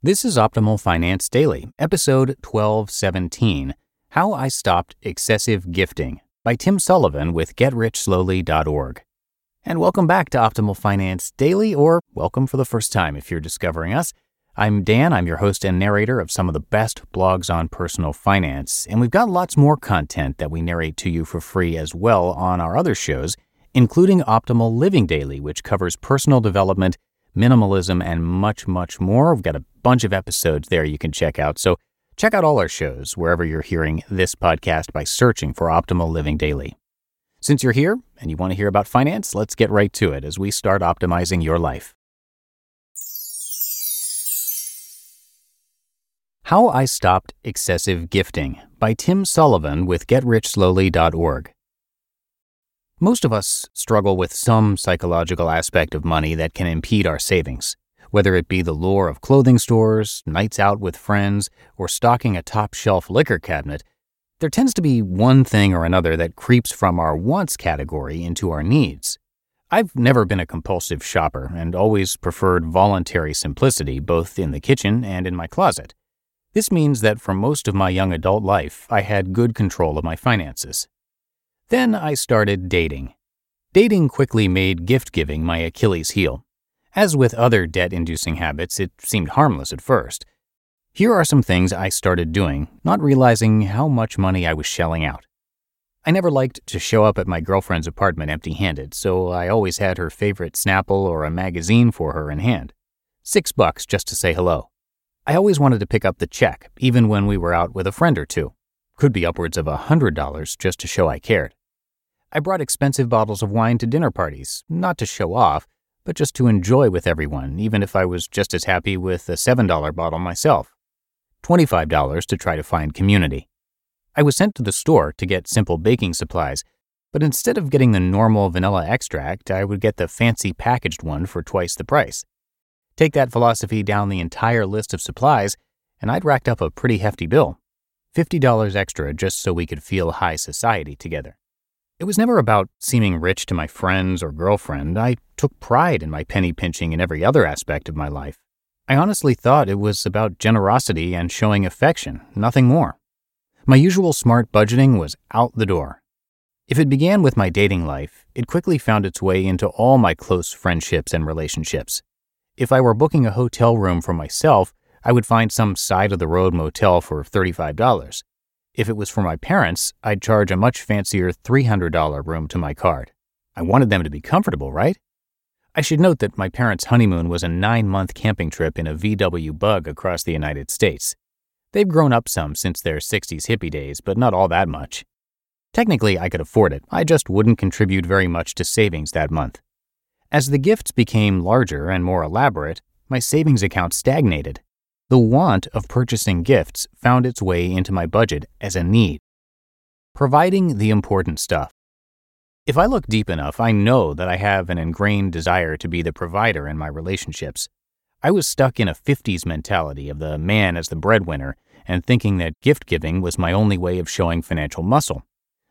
This is Optimal Finance Daily, episode 1217 How I Stopped Excessive Gifting by Tim Sullivan with GetRichSlowly.org. And welcome back to Optimal Finance Daily, or welcome for the first time if you're discovering us. I'm Dan, I'm your host and narrator of some of the best blogs on personal finance, and we've got lots more content that we narrate to you for free as well on our other shows, including Optimal Living Daily, which covers personal development minimalism, and much, much more. We've got a bunch of episodes there you can check out. So check out all our shows wherever you're hearing this podcast by searching for Optimal Living Daily. Since you're here and you want to hear about finance, let's get right to it as we start optimizing your life. How I Stopped Excessive Gifting by Tim Sullivan with GetRichSlowly.org. Most of us struggle with some psychological aspect of money that can impede our savings, whether it be the lure of clothing stores, nights out with friends, or stocking a top shelf liquor cabinet. There tends to be one thing or another that creeps from our wants category into our needs. I've never been a compulsive shopper and always preferred voluntary simplicity both in the kitchen and in my closet. This means that for most of my young adult life, I had good control of my finances. Then I started dating. Dating quickly made gift giving my Achilles heel. As with other debt inducing habits, it seemed harmless at first. Here are some things I started doing, not realizing how much money I was shelling out. I never liked to show up at my girlfriend's apartment empty handed, so I always had her favorite Snapple or a magazine for her in hand. Six bucks just to say hello. I always wanted to pick up the check, even when we were out with a friend or two. Could be upwards of a hundred dollars just to show I cared. I brought expensive bottles of wine to dinner parties, not to show off, but just to enjoy with everyone, even if I was just as happy with a $7 bottle myself. $25 to try to find community. I was sent to the store to get simple baking supplies, but instead of getting the normal vanilla extract, I would get the fancy packaged one for twice the price. Take that philosophy down the entire list of supplies, and I'd racked up a pretty hefty bill $50 extra just so we could feel high society together. It was never about seeming rich to my friends or girlfriend. I took pride in my penny pinching in every other aspect of my life. I honestly thought it was about generosity and showing affection, nothing more. My usual smart budgeting was out the door. If it began with my dating life, it quickly found its way into all my close friendships and relationships. If I were booking a hotel room for myself, I would find some side of the road motel for $35. If it was for my parents, I'd charge a much fancier $300 room to my card. I wanted them to be comfortable, right? I should note that my parents' honeymoon was a nine month camping trip in a VW bug across the United States. They've grown up some since their 60s hippie days, but not all that much. Technically, I could afford it, I just wouldn't contribute very much to savings that month. As the gifts became larger and more elaborate, my savings account stagnated. The want of purchasing gifts found its way into my budget as a need. Providing the important stuff. If I look deep enough, I know that I have an ingrained desire to be the provider in my relationships. I was stuck in a 50s mentality of the man as the breadwinner and thinking that gift giving was my only way of showing financial muscle.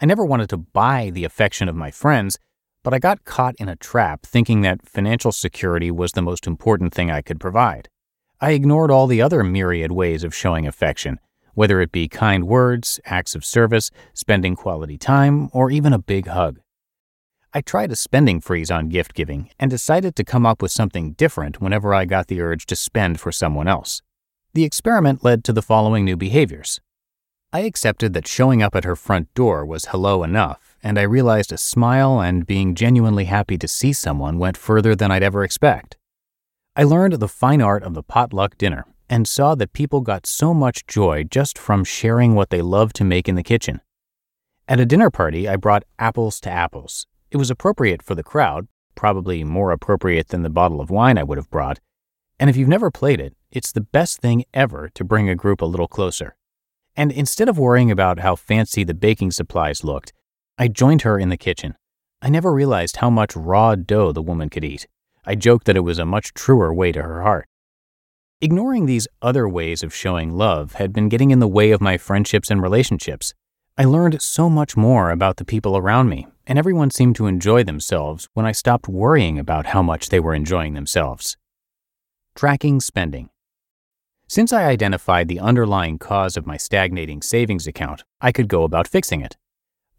I never wanted to buy the affection of my friends, but I got caught in a trap thinking that financial security was the most important thing I could provide. I ignored all the other myriad ways of showing affection, whether it be kind words, acts of service, spending quality time, or even a big hug. I tried a spending freeze on gift giving and decided to come up with something different whenever I got the urge to spend for someone else. The experiment led to the following new behaviors. I accepted that showing up at her front door was hello enough, and I realized a smile and being genuinely happy to see someone went further than I'd ever expect. I learned the fine art of the potluck dinner and saw that people got so much joy just from sharing what they love to make in the kitchen. At a dinner party, I brought apples to apples. It was appropriate for the crowd, probably more appropriate than the bottle of wine I would have brought. And if you've never played it, it's the best thing ever to bring a group a little closer. And instead of worrying about how fancy the baking supplies looked, I joined her in the kitchen. I never realized how much raw dough the woman could eat. I joked that it was a much truer way to her heart. Ignoring these other ways of showing love had been getting in the way of my friendships and relationships. I learned so much more about the people around me, and everyone seemed to enjoy themselves when I stopped worrying about how much they were enjoying themselves. Tracking spending. Since I identified the underlying cause of my stagnating savings account, I could go about fixing it.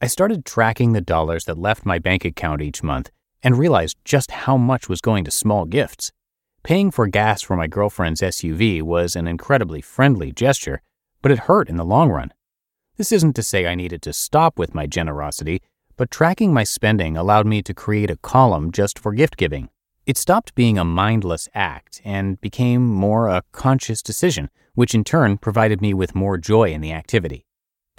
I started tracking the dollars that left my bank account each month and realized just how much was going to small gifts. Paying for gas for my girlfriend's SUV was an incredibly friendly gesture, but it hurt in the long run. This isn't to say I needed to stop with my generosity, but tracking my spending allowed me to create a column just for gift giving. It stopped being a mindless act and became more a conscious decision, which in turn provided me with more joy in the activity.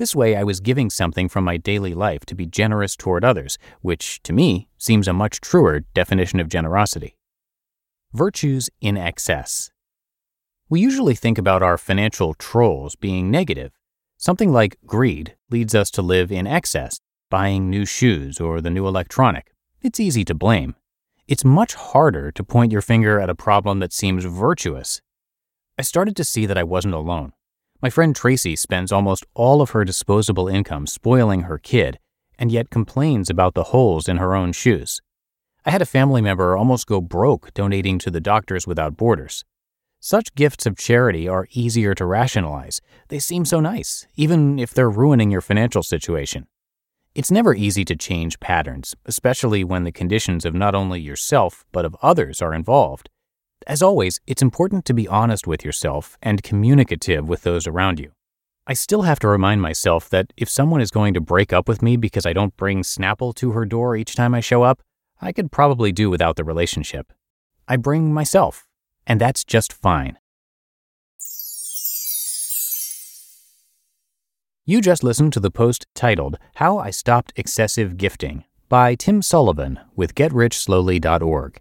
This way, I was giving something from my daily life to be generous toward others, which, to me, seems a much truer definition of generosity. Virtues in excess. We usually think about our financial trolls being negative. Something like greed leads us to live in excess, buying new shoes or the new electronic. It's easy to blame it's much harder to point your finger at a problem that seems virtuous. I started to see that I wasn't alone. My friend Tracy spends almost all of her disposable income spoiling her kid, and yet complains about the holes in her own shoes. I had a family member almost go broke donating to the Doctors Without Borders. Such gifts of charity are easier to rationalize. They seem so nice, even if they're ruining your financial situation. It's never easy to change patterns, especially when the conditions of not only yourself, but of others are involved. As always, it's important to be honest with yourself and communicative with those around you. I still have to remind myself that if someone is going to break up with me because I don't bring Snapple to her door each time I show up, I could probably do without the relationship. I bring myself, and that's just fine. You just listened to the post titled How I Stopped Excessive Gifting by Tim Sullivan with GetRichSlowly.org.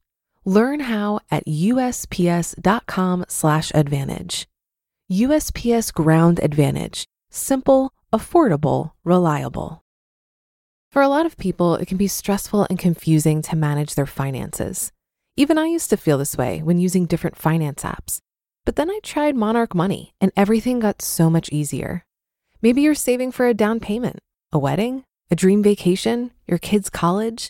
Learn how at usps.com/advantage. USPS Ground Advantage: simple, affordable, reliable. For a lot of people, it can be stressful and confusing to manage their finances. Even I used to feel this way when using different finance apps. But then I tried Monarch Money and everything got so much easier. Maybe you're saving for a down payment, a wedding, a dream vacation, your kids' college.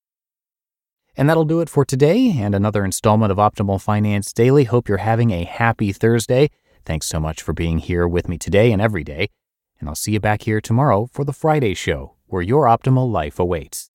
And that'll do it for today and another installment of Optimal Finance Daily. Hope you're having a happy Thursday. Thanks so much for being here with me today and every day. And I'll see you back here tomorrow for the Friday show, where your optimal life awaits.